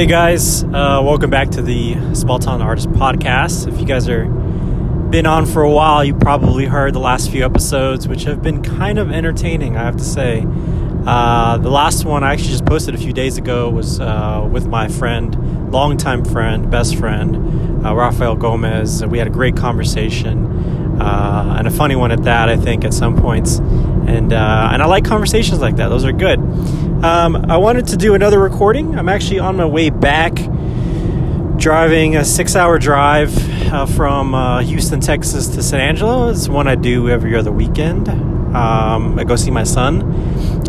Hey guys, uh, welcome back to the Small Town Artist Podcast. If you guys are been on for a while, you probably heard the last few episodes, which have been kind of entertaining, I have to say. Uh, the last one I actually just posted a few days ago was uh, with my friend, longtime friend, best friend, uh, Rafael Gomez. We had a great conversation, uh, and a funny one at that, I think, at some points. And uh, and I like conversations like that; those are good. Um, I wanted to do another recording. I'm actually on my way back, driving a six-hour drive uh, from uh, Houston, Texas to San Angelo. It's one I do every other weekend. Um, I go see my son.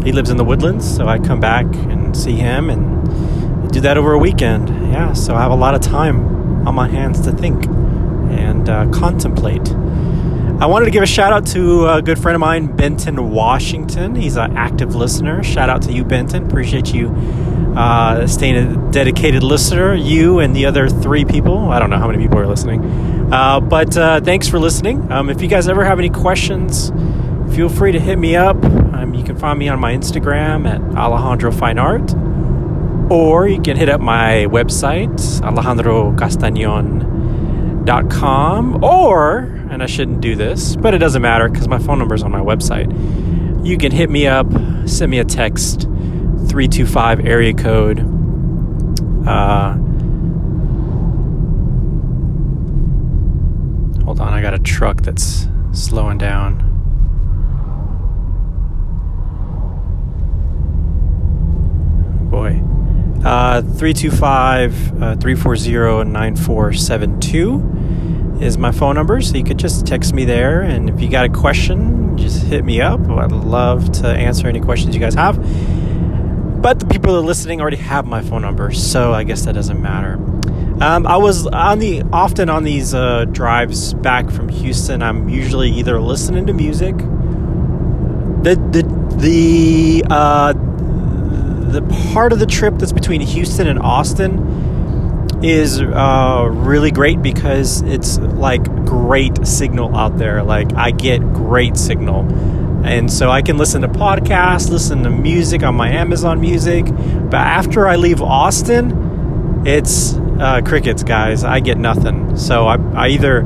He lives in the Woodlands, so I come back and see him and do that over a weekend. Yeah, so I have a lot of time on my hands to think and uh, contemplate. I wanted to give a shout out to a good friend of mine, Benton Washington. He's an active listener. Shout out to you, Benton. Appreciate you uh, staying a dedicated listener. You and the other three people. I don't know how many people are listening, uh, but uh, thanks for listening. Um, if you guys ever have any questions, feel free to hit me up. Um, you can find me on my Instagram at Alejandro Fine Art, or you can hit up my website, alejandrocastañon.com, or and I shouldn't do this, but it doesn't matter because my phone number is on my website. You can hit me up, send me a text, 325 area code. Uh, hold on, I got a truck that's slowing down. Boy. Uh, 325 uh, 340 9472 is my phone number, so you could just text me there. And if you got a question, just hit me up. I'd love to answer any questions you guys have. But the people that are listening already have my phone number, so I guess that doesn't matter. Um, I was on the often on these uh, drives back from Houston. I'm usually either listening to music. The the the uh, the part of the trip that's between Houston and Austin is uh, really great because it's like great signal out there. Like I get great signal. And so I can listen to podcasts, listen to music on my Amazon Music. But after I leave Austin, it's uh, crickets, guys. I get nothing. So I, I either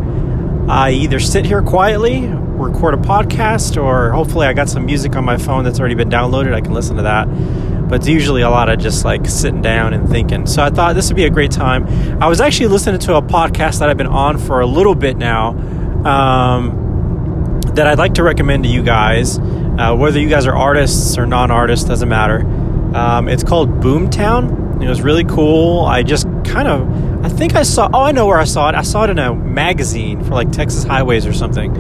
I either sit here quietly, record a podcast, or hopefully I got some music on my phone that's already been downloaded. I can listen to that but it's usually a lot of just like sitting down and thinking. So I thought this would be a great time. I was actually listening to a podcast that I've been on for a little bit now um, that I'd like to recommend to you guys. Uh, whether you guys are artists or non artists, doesn't matter. Um, it's called Boomtown. It was really cool. I just kind of, I think I saw, oh, I know where I saw it. I saw it in a magazine for like Texas Highways or something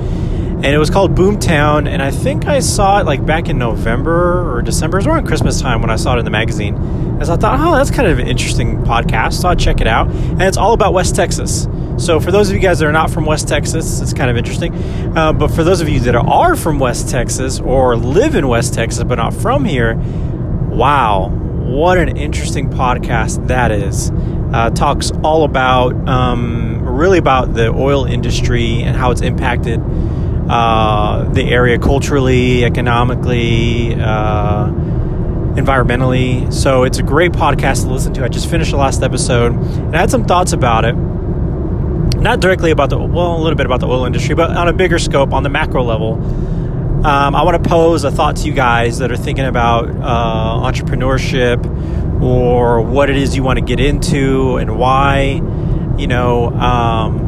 and it was called Boomtown. And I think I saw it like back in November or December. It was around Christmas time when I saw it in the magazine. As I thought, oh, that's kind of an interesting podcast, so I'd check it out. And it's all about West Texas. So for those of you guys that are not from West Texas, it's kind of interesting. Uh, but for those of you that are from West Texas or live in West Texas but not from here, wow, what an interesting podcast that is. Uh, talks all about um, really about the oil industry and how it's impacted uh, the area culturally, economically, uh, environmentally. So it's a great podcast to listen to. I just finished the last episode and I had some thoughts about it. Not directly about the, well, a little bit about the oil industry, but on a bigger scope, on the macro level. Um, I want to pose a thought to you guys that are thinking about uh, entrepreneurship or what it is you want to get into and why. You know, um,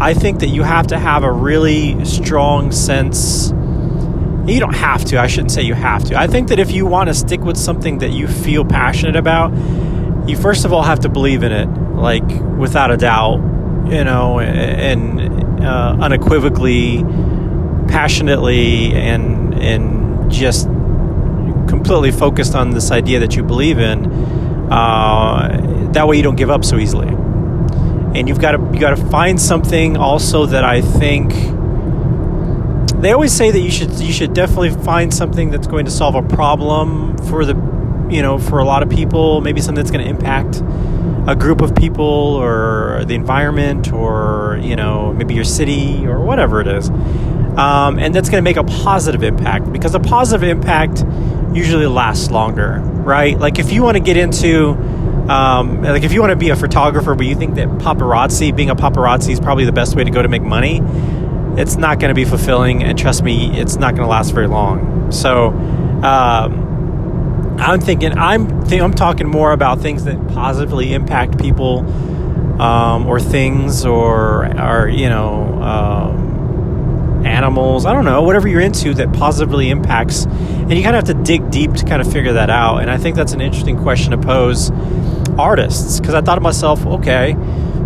I think that you have to have a really strong sense. You don't have to. I shouldn't say you have to. I think that if you want to stick with something that you feel passionate about, you first of all have to believe in it, like without a doubt, you know, and uh, unequivocally, passionately, and and just completely focused on this idea that you believe in. Uh, that way, you don't give up so easily and you've got to you got to find something also that I think they always say that you should you should definitely find something that's going to solve a problem for the you know for a lot of people maybe something that's going to impact a group of people or the environment or you know maybe your city or whatever it is um, and that's going to make a positive impact because a positive impact usually lasts longer right? Like if you want to get into Um, like if you want to be a photographer, but you think that paparazzi, being a paparazzi, is probably the best way to go to make money, it's not going to be fulfilling. And trust me, it's not going to last very long. So. Um, I'm thinking I'm th- I'm talking more about things that positively impact people, um, or things, or or you know, um, animals. I don't know, whatever you're into that positively impacts, and you kind of have to dig deep to kind of figure that out. And I think that's an interesting question to pose artists because I thought to myself, okay,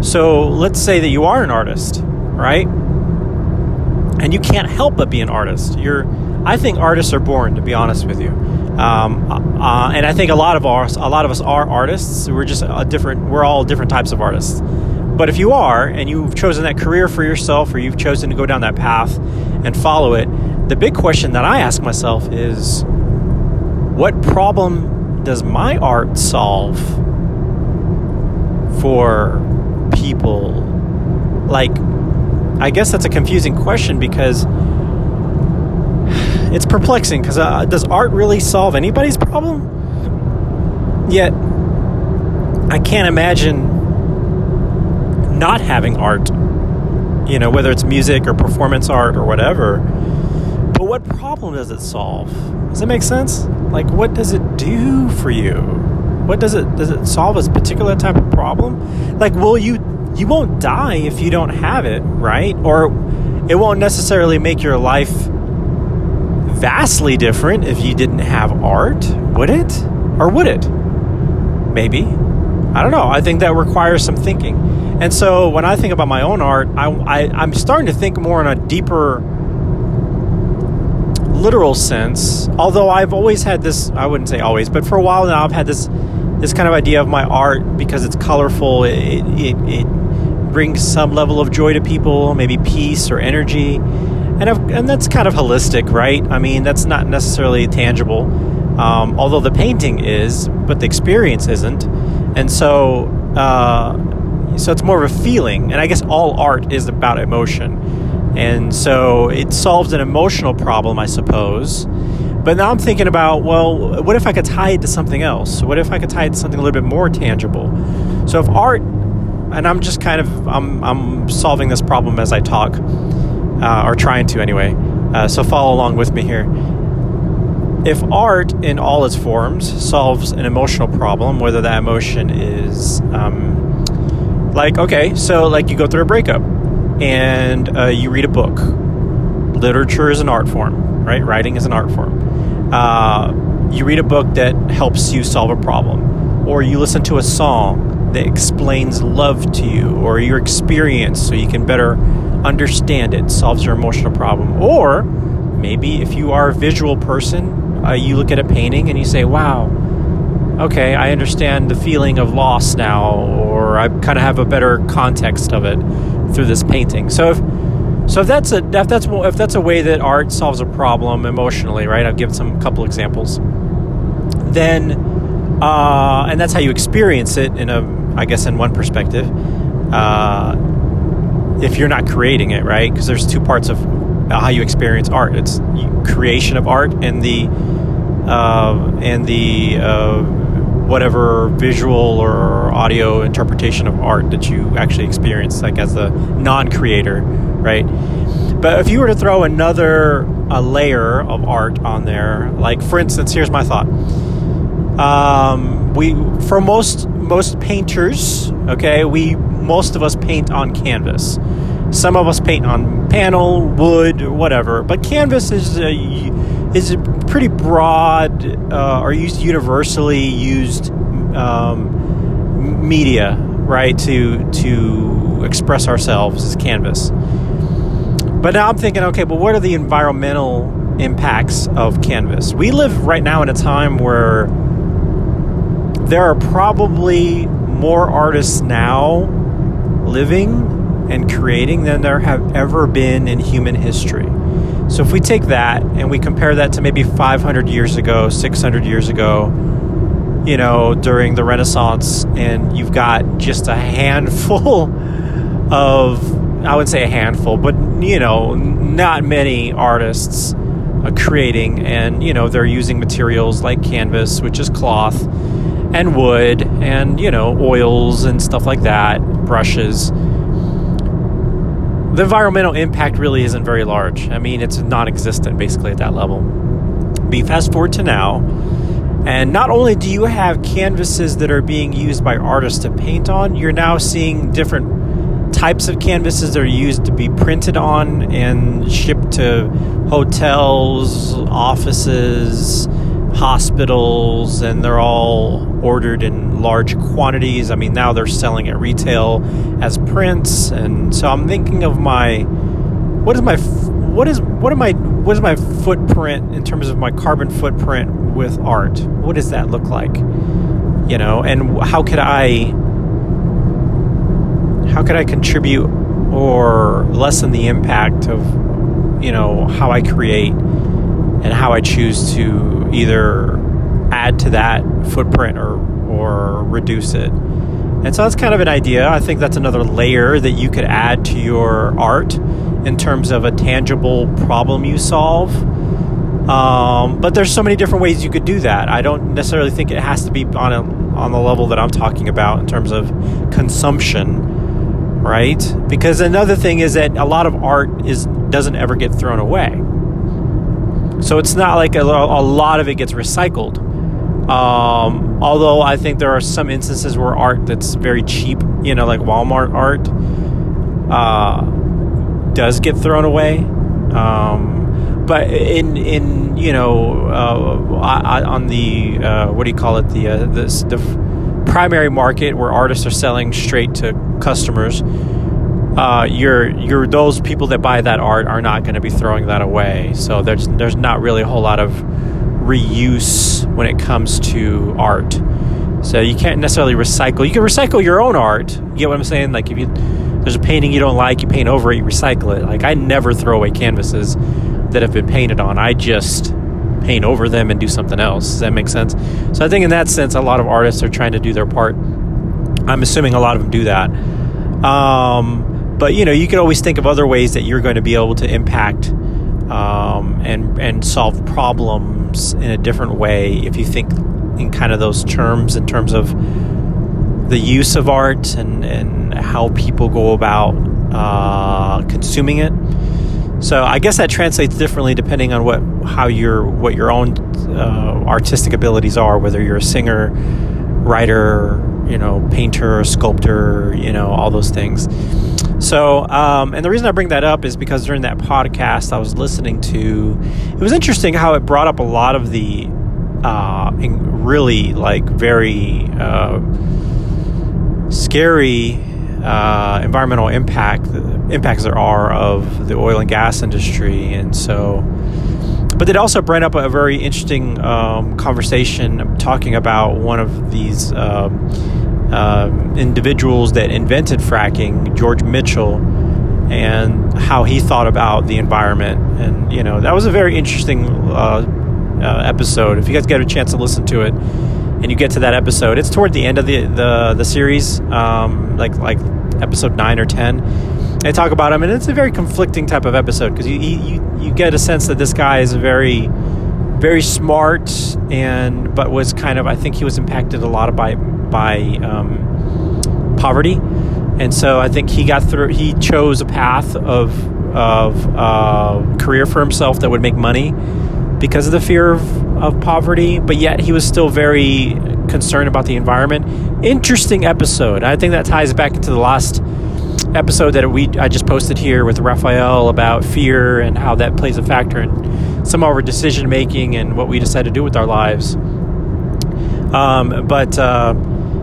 so let's say that you are an artist, right? And you can't help but be an artist. You're I think artists are born, to be honest with you. Um, uh, and I think a lot of us, a lot of us are artists. We're just a different. We're all different types of artists. But if you are, and you've chosen that career for yourself, or you've chosen to go down that path and follow it, the big question that I ask myself is, what problem does my art solve for people? Like, I guess that's a confusing question because it's perplexing because uh, does art really solve anybody's problem? Yet, I can't imagine not having art. You know, whether it's music or performance art or whatever. But what problem does it solve? Does it make sense? Like, what does it do for you? What does it does it solve a particular type of problem? Like, will you you won't die if you don't have it, right? Or it won't necessarily make your life vastly different if you didn't have art, would it? Or would it? Maybe. I don't know. I think that requires some thinking. And so when I think about my own art, I, I, am starting to think more in a deeper literal sense. Although I've always had this, I wouldn't say always, but for a while now I've had this this kind of idea of my art because it's colorful. It, it, it brings some level of joy to people, maybe peace or energy and and that's kind of holistic, right? I mean, that's not necessarily tangible, um, although the painting is, but the experience isn't, and so uh, so it's more of a feeling. And I guess all art is about emotion, and so it solves an emotional problem, I suppose. But now I'm thinking about, well, what if I could tie it to something else? What if I could tie it to something a little bit more tangible? So if art, and I'm just kind of I'm I'm solving this problem as I talk uh, or trying to anyway. Uh, so follow along with me here. If art in all its forms solves an emotional problem, whether that emotion is um, like, okay, so like you go through a breakup and uh, you read a book. Literature is an art form, right? Writing is an art form. Uh, you read a book that helps you solve a problem, or you listen to a song that explains love to you or your experience so you can better understand it, solves your emotional problem. Or maybe if you are a visual person, uh, you look at a painting and you say, wow, okay, I understand the feeling of loss now, or I kind of have a better context of it through this painting. So if so if that's a if that's if that's a way that art solves a problem emotionally, right? I've given some couple examples. Then, uh, and that's how you experience it in a, I guess, in one perspective. Uh, if you're not creating it, right? Because there's two parts of how you experience art. It's creation of art and the uh, and the uh, whatever visual or audio interpretation of art that you actually experience, like as a non-creator, right? But if you were to throw another a layer of art on there, like for instance, here's my thought. Um, we for most most painters, okay, we most of us paint on canvas. Some of us paint on panel, wood, whatever. But canvas is a, is a pretty broad uh, or used universally used um, media, right? To to express ourselves as canvas. But now I'm thinking, okay, but what are the environmental impacts of canvas? We live right now in a time where there are probably more artists now living and creating than there have ever been in human history. So if we take that and we compare that to maybe 500 years ago, 600 years ago, you know, during the Renaissance, and you've got just a handful of, I would say a handful, but, you know, not many artists uh, creating, and you know they're using materials like canvas, which is cloth, and wood, and you know oils and stuff like that, brushes. The environmental impact really isn't very large. I mean, it's non-existent basically at that level. Be fast forward to now, and not only do you have canvases that are being used by artists to paint on, you're now seeing different types of canvases that are used to be printed on and shipped to hotels, offices, hospitals, and they're all ordered in large quantities. I mean, now they're selling at retail as prints, and so I'm thinking of my what is my what is what am I what is my footprint in terms of my carbon footprint with art? What does that look like? You know, and how could I how could I contribute or lessen the impact of you know how I create and how I choose to either add to that footprint or or reduce it. And so that's kind of an idea. I think that's another layer that you could add to your art in terms of a tangible problem you solve. Um, but there's so many different ways you could do that. I don't necessarily think it has to be on a, on the level that I'm talking about in terms of consumption right? Because another thing is that a lot of art is doesn't ever get thrown away. So it's not like a, lot of it gets recycled. Um, although I think there are some instances where art that's very cheap, you know, like Walmart art, uh, does get thrown away. Um, but in in you know uh, on the uh, what do you call it the uh, the, the primary market where artists are selling straight to customers, uh, you're you're those people that buy that art are not going to be throwing that away. So there's there's not really a whole lot of reuse when it comes to art. So you can't necessarily recycle. You can recycle your own art. You get what I'm saying? Like if you there's a painting you don't like, you paint over it, you recycle it. Like I never throw away canvases that have been painted on. I just paint over them and do something else. Does that make sense? So I think in that sense, a lot of artists are trying to do their part I'm assuming a lot of them do that. Um, but you know, you can always think of other ways that you're going to be able to impact um, and and solve problems in a different way if you think in kind of those terms in terms of the use of art and, and how people go about uh, consuming it. So I guess that translates differently depending on what how your what your own uh, artistic abilities are, whether you're a singer, writer, you know, painter, sculptor, you know, all those things. So, um, and the reason I bring that up is because during that podcast I was listening to, it was interesting how it brought up a lot of the uh, really like very uh, scary uh, environmental impact impacts there are of the oil and gas industry, and so. But it also brought up a very interesting um, conversation talking about one of these um, um, individuals that invented fracking, George Mitchell, and how he thought about the environment. And, you know, that was a very interesting uh, uh, episode. If you guys get a chance to listen to it and you get to that episode, it's toward the end of the, the, the series, um, like, like episode 9 or 10. They talk about him, and it's a very conflicting type of episode because you, you, you get a sense that this guy is very very smart and but was kind of I think he was impacted a lot by by um, poverty, and so I think he got through. He chose a path of of uh, career for himself that would make money because of the fear of, of poverty, but yet he was still very concerned about the environment. Interesting episode. I think that ties back into the last episode that we I just posted here with Raphael about fear and how that plays a factor in some of our decision making and what we decide to do with our lives. Um, but uh,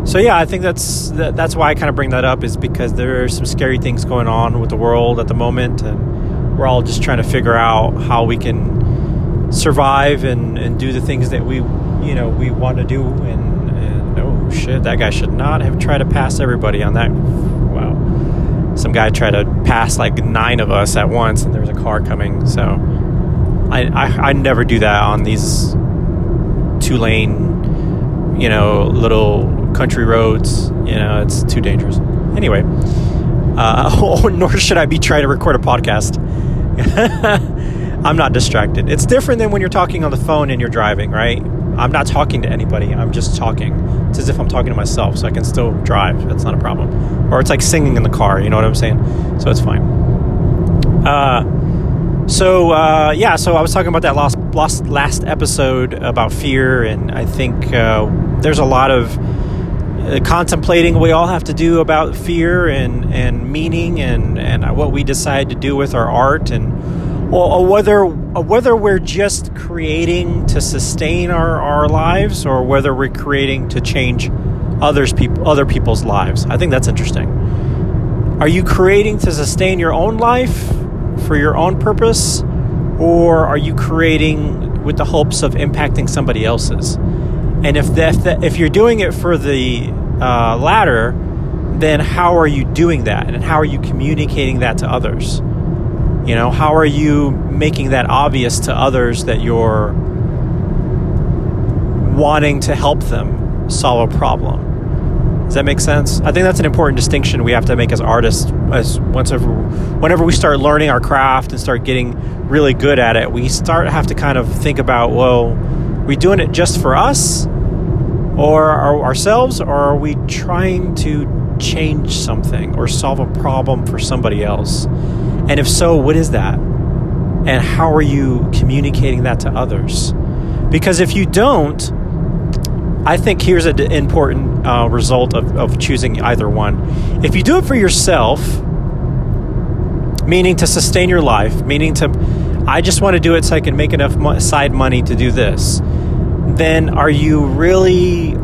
so yeah, I think that's that, that's why I kind of bring that up is because there are some scary things going on with the world at the moment, and we're all just trying to figure out how we can survive and, and do the things that we you know we want to do. And, and oh shit, that guy should not have tried to pass everybody on that. Wow, some guy tried to pass like nine of us at once, and there was a car coming. So I I, I never do that on these two lane, you know, little country roads. You know, it's too dangerous. Anyway, uh, nor should I be trying to record a podcast. I'm not distracted. It's different than when you're talking on the phone and you're driving, right? I'm not talking to anybody. I'm just talking. It's as if I'm talking to myself, so I can still drive. That's not a problem. Or it's like singing in the car. You know what I'm saying? So it's fine. Uh, so uh, yeah, so I was talking about that last last last episode about fear, and I think uh, there's a lot of Uh, contemplating we all have to do about fear and and meaning and and uh, what we decide to do with our art and or, whether whether we're just creating to sustain our, our lives or whether we're creating to change others people other people's lives. I think that's interesting. Are you creating to sustain your own life for your own purpose or are you creating with the hopes of impacting somebody else's? And if if, you're doing it for the uh, latter, then how are you doing that and how are you communicating that to others? You know, how are you making that obvious to others that you're wanting to help them solve a problem? Does that make sense? I think that's an important distinction we have to make as artists. As whenever, whenever we start learning our craft and start getting really good at it, we start have to kind of think about, well, we doing it just for us, or ourselves, or are we trying to change something or solve a problem for somebody else? And if so, what is that? And how are you communicating that to others? Because if you don't, I think here's an important uh, result of, of choosing either one. If you do it for yourself, meaning to sustain your life, meaning to, I just want to do it so I can make enough side money to do this, then are you really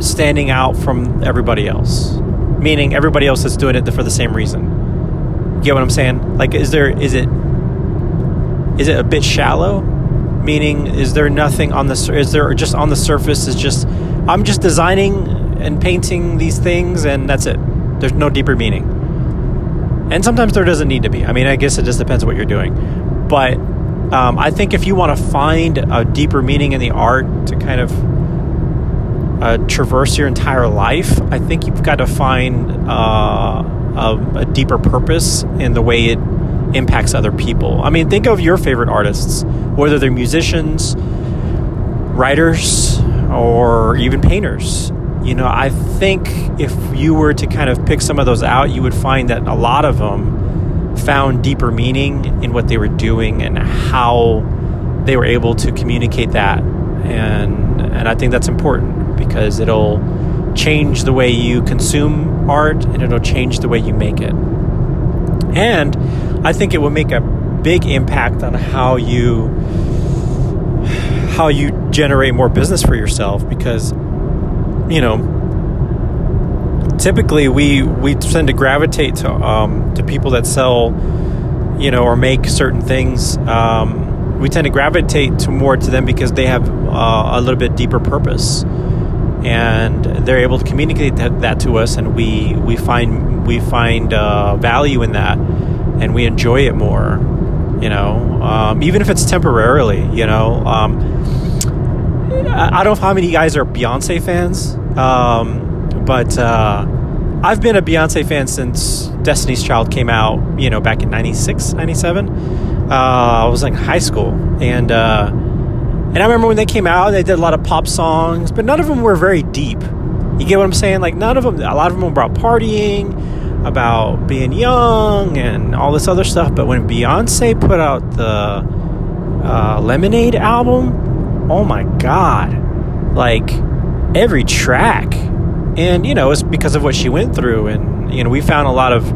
standing out from everybody else? Meaning everybody else is doing it for the same reason. Get what I'm saying? Like, is there is it is it a bit shallow? Meaning, is there nothing on the is there just on the surface? Is just I'm just designing and painting these things, and that's it. There's no deeper meaning. And sometimes there doesn't need to be. I mean, I guess it just depends what you're doing. But um, I think if you want to find a deeper meaning in the art to kind of uh, traverse your entire life, I think you've got to find uh, a, a deeper purpose in the way it impacts other people. I mean, think of your favorite artists, whether they're musicians, writers, or even painters. You know, I think if you were to kind of pick some of those out, you would find that a lot of them found deeper meaning in what they were doing and how they were able to communicate that. And and I think that's important because it'll change the way you consume art and it'll change the way you make it. And I think it will make a big impact on how you how you generate more business for yourself because you know typically we we tend to gravitate to um, to people that sell you know or make certain things um, we tend to gravitate to more to them because they have uh, a little bit deeper purpose and they're able to communicate that, that to us, and we we find we find uh, value in that, and we enjoy it more. You know, um, even if it's temporarily. You know, um, I, don't know how many guys are Beyonce fans, um, but uh, I've been a Beyonce fan since Destiny's Child came out. You know, back in 96, 97. Uh, I was like high school, and uh, and I remember when they came out, they did a lot of pop songs, but none of them were very deep. You get what I'm saying? Like none of them. A lot of them were about partying, about being young, and all this other stuff. But when Beyonce put out the uh, Lemonade album, oh my god! Like every track, and you know it's because of what she went through, and you know we found a lot of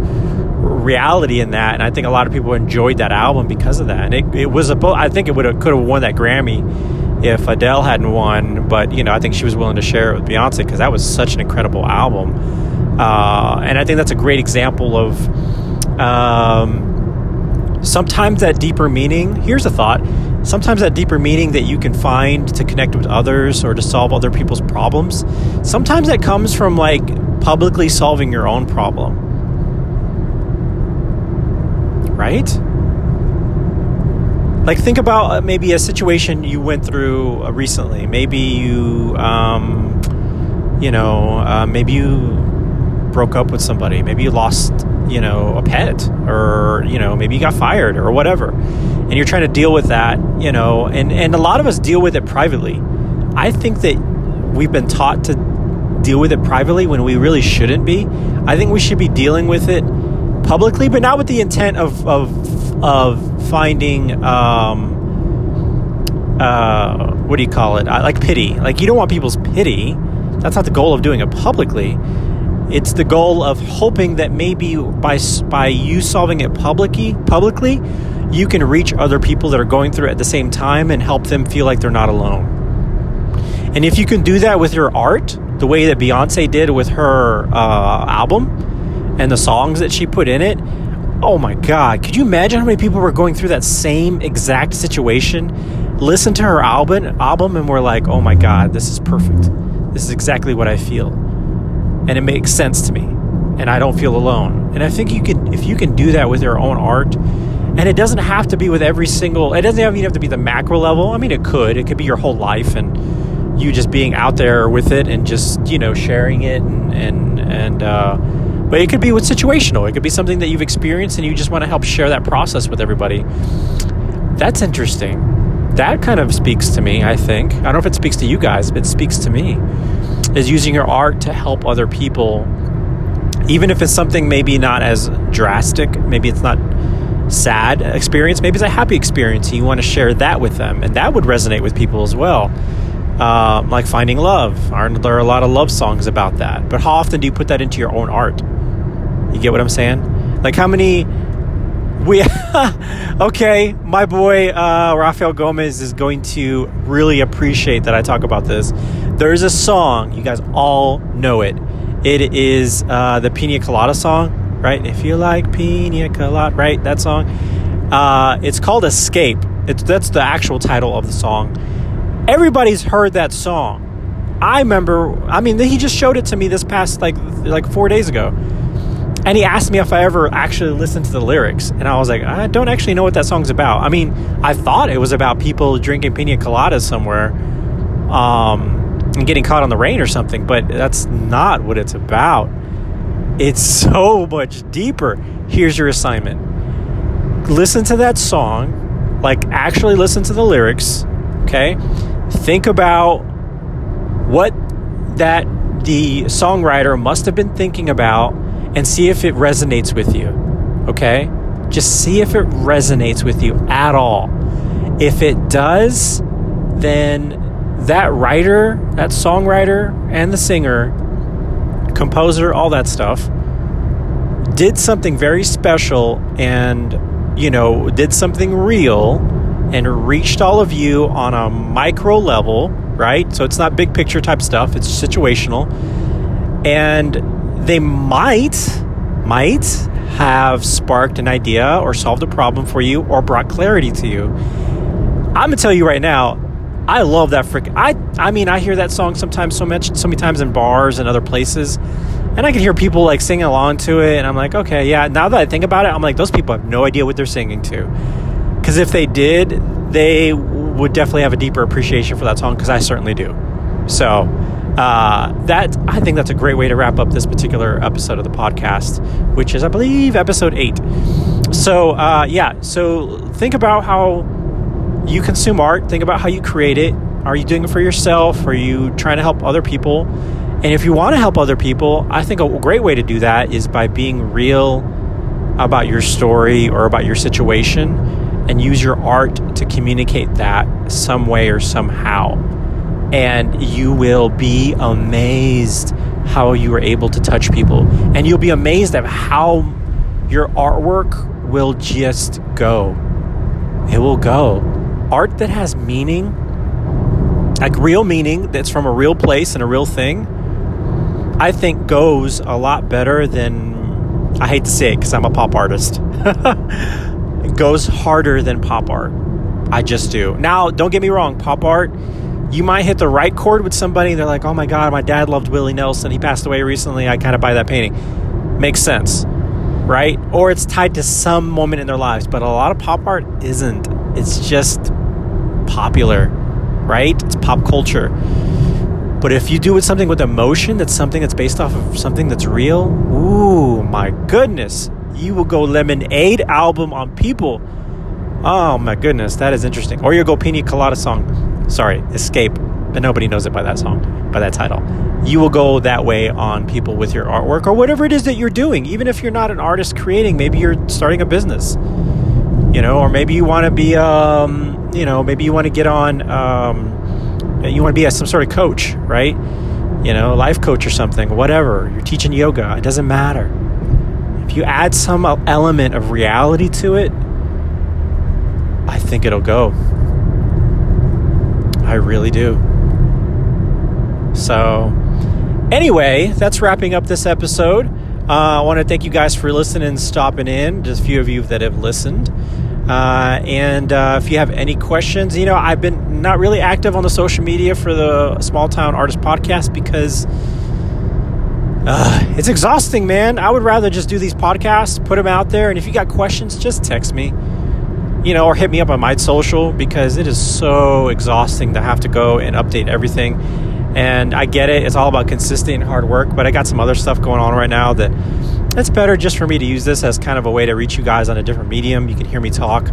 reality in that, and I think a lot of people enjoyed that album because of that. And it, it was a, I think it would have could have won that Grammy if Adele hadn't won, but you know I think she was willing to share it with Beyonce because that was such an incredible album, uh, and I think that's a great example of um, sometimes that deeper meaning. Here's a thought: sometimes that deeper meaning that you can find to connect with others or to solve other people's problems, sometimes that comes from like publicly solving your own problem right? Like, think about uh, maybe a situation you went through uh, recently. Maybe you, um, you know, uh, maybe you broke up with somebody. Maybe you lost you know, a pet or, you know, maybe you got fired or whatever. And you're trying to deal with that, you know, and, and a lot of us deal with it privately. I think that we've been taught to deal with it privately when we really shouldn't be. I think we should be dealing with it publicly, but not with the intent of of of finding um, uh, what do you call it? Uh, like pity. Like you don't want people's pity. That's not the goal of doing it publicly. It's the goal of hoping that maybe by by you solving it publicly, publicly, you can reach other people that are going through it at the same time and help them feel like they're not alone. And if you can do that with your art, the way that Beyonce did with her uh, album and the songs that she put in it, oh my God, could you imagine how many people were going through that same exact situation? Listen to her album, album and were like, oh my God, this is perfect. This is exactly what I feel. And it makes sense to me. And I don't feel alone. And I think you can, if you can do that with your own art, and it doesn't have to be with every single, it doesn't even have to be the macro level. I mean, it could. It could be your whole life and you just being out there with it and just, you know, sharing it and, and, and, uh, but it could be with situational. It could be something that you've experienced and you just want to help share that process with everybody. That's interesting. That kind of speaks to me, I think. I don't know if it speaks to you guys, but it speaks to me. Is using your art to help other people, even if it's something maybe not as drastic, maybe it's not sad experience, maybe it's a happy experience. and You want to share that with them, and that would resonate with people as well. Uh, like finding love. Aren't there are a lot of love songs about that? But how often do you put that into your own art? You get what I'm saying? Like how many we okay, my boy uh, Rafael Gomez is going to really appreciate that I talk about this. There's a song, you guys all know it. It is uh, the Pina Colada song, right? If you like Pina Colada, right? That song. Uh, it's called Escape. It's that's the actual title of the song. Everybody's heard that song. I remember. I mean, he just showed it to me this past like like four days ago and he asked me if I ever actually listened to the lyrics, and I was like, I don't actually know what that song's about. I mean, I thought it was about people drinking pina coladas somewhere, um, and getting caught on the rain or something, but that's not what it's about. It's so much deeper. Here's your assignment: listen to that song, like actually listen to the lyrics. Okay, think about what that the songwriter must have been thinking about and see if it resonates with you. Okay? Just see if it resonates with you at all. If it does, then that writer, that songwriter, and the singer, composer, all that stuff, did something very special and, you know, did something real and reached all of you on a micro level, right? So it's not big picture type stuff, it's situational. And they might might have sparked an idea or solved a problem for you or brought clarity to you. I'm gonna tell you right now, I love that freaking. I I mean, I hear that song sometimes so much, so many times in bars and other places, and I can hear people like singing along to it, and I'm like, okay, yeah. Now that I think about it, I'm like, those people have no idea what they're singing to, because if they did, they would definitely have a deeper appreciation for that song, because I certainly do. So uh, that I think that's a great way to wrap up this particular episode of the podcast, which is, I believe, episode eight. So, uh, yeah, so think about how you consume art, think about how you create it. Are you doing it for yourself? Are you trying to help other people? And if you want to help other people, I think a great way to do that is by being real about your story or about your situation and use your art to communicate that some way or somehow and you will be amazed how you are able to touch people. And you'll be amazed at how your artwork will just go. It will go. Art that has meaning, like real meaning, that's from a real place and a real thing, I think goes a lot better than, I hate to say it because I'm a pop artist. it goes harder than pop art. I just do. Now, don't get me wrong, pop art you might hit the right chord with somebody. They're like, oh my God, my dad loved Willie Nelson. He passed away recently. I kind of buy that painting. Makes sense, right? Or it's tied to some moment in their lives. But a lot of pop art isn't. It's just popular, right? It's pop culture. But if you do it something with emotion, that's something that's based off of something that's real, ooh, my goodness, you will go Lemonade album on people. Oh my goodness, that is interesting. Or you'll go Pina Colada song. Sorry, Escape, but nobody knows it by that song, by that title. You will go that way on people with your artwork or whatever it is that you're doing. Even if you're not an artist creating, maybe you're starting a business, you know, or maybe you want to be, um, you know, maybe you want to get on, um, you want to be a, some sort of coach, right? You know, life coach or something, whatever. You're teaching yoga, it doesn't matter. If you add some element of reality to it, I think it'll go. I really do. So, anyway, that's wrapping up this episode. Uh, I want to thank you guys for listening and stopping in. Just a few of you that have listened. Uh, and uh, if you have any questions, you know, I've been not really active on the social media for the Small Town Artist Podcast because uh, it's exhausting, man. I would rather just do these podcasts, put them out there, and if you got questions, just text me you know, or hit me up on my social because it is so exhausting to have to go and update everything. And I get it; it's all about consistent hard work. But I got some other stuff going on right now that it's better just for me to use this as kind of a way to reach you guys on a different medium. You can hear me talk,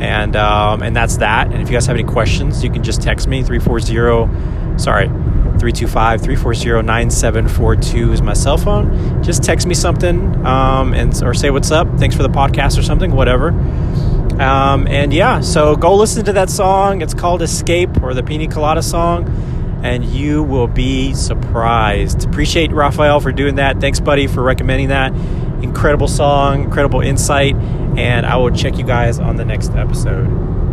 and um, and that's that. And if you guys have any questions, you can just text me 340 sorry 325-340-9742 is my cell phone just text me something um, and or say what's up thanks for the podcast or something whatever um, and yeah, so go listen to that song. It's called Escape or the Pina Colada song, and you will be surprised. Appreciate Raphael for doing that. Thanks, buddy, for recommending that. Incredible song, incredible insight, and I will check you guys on the next episode.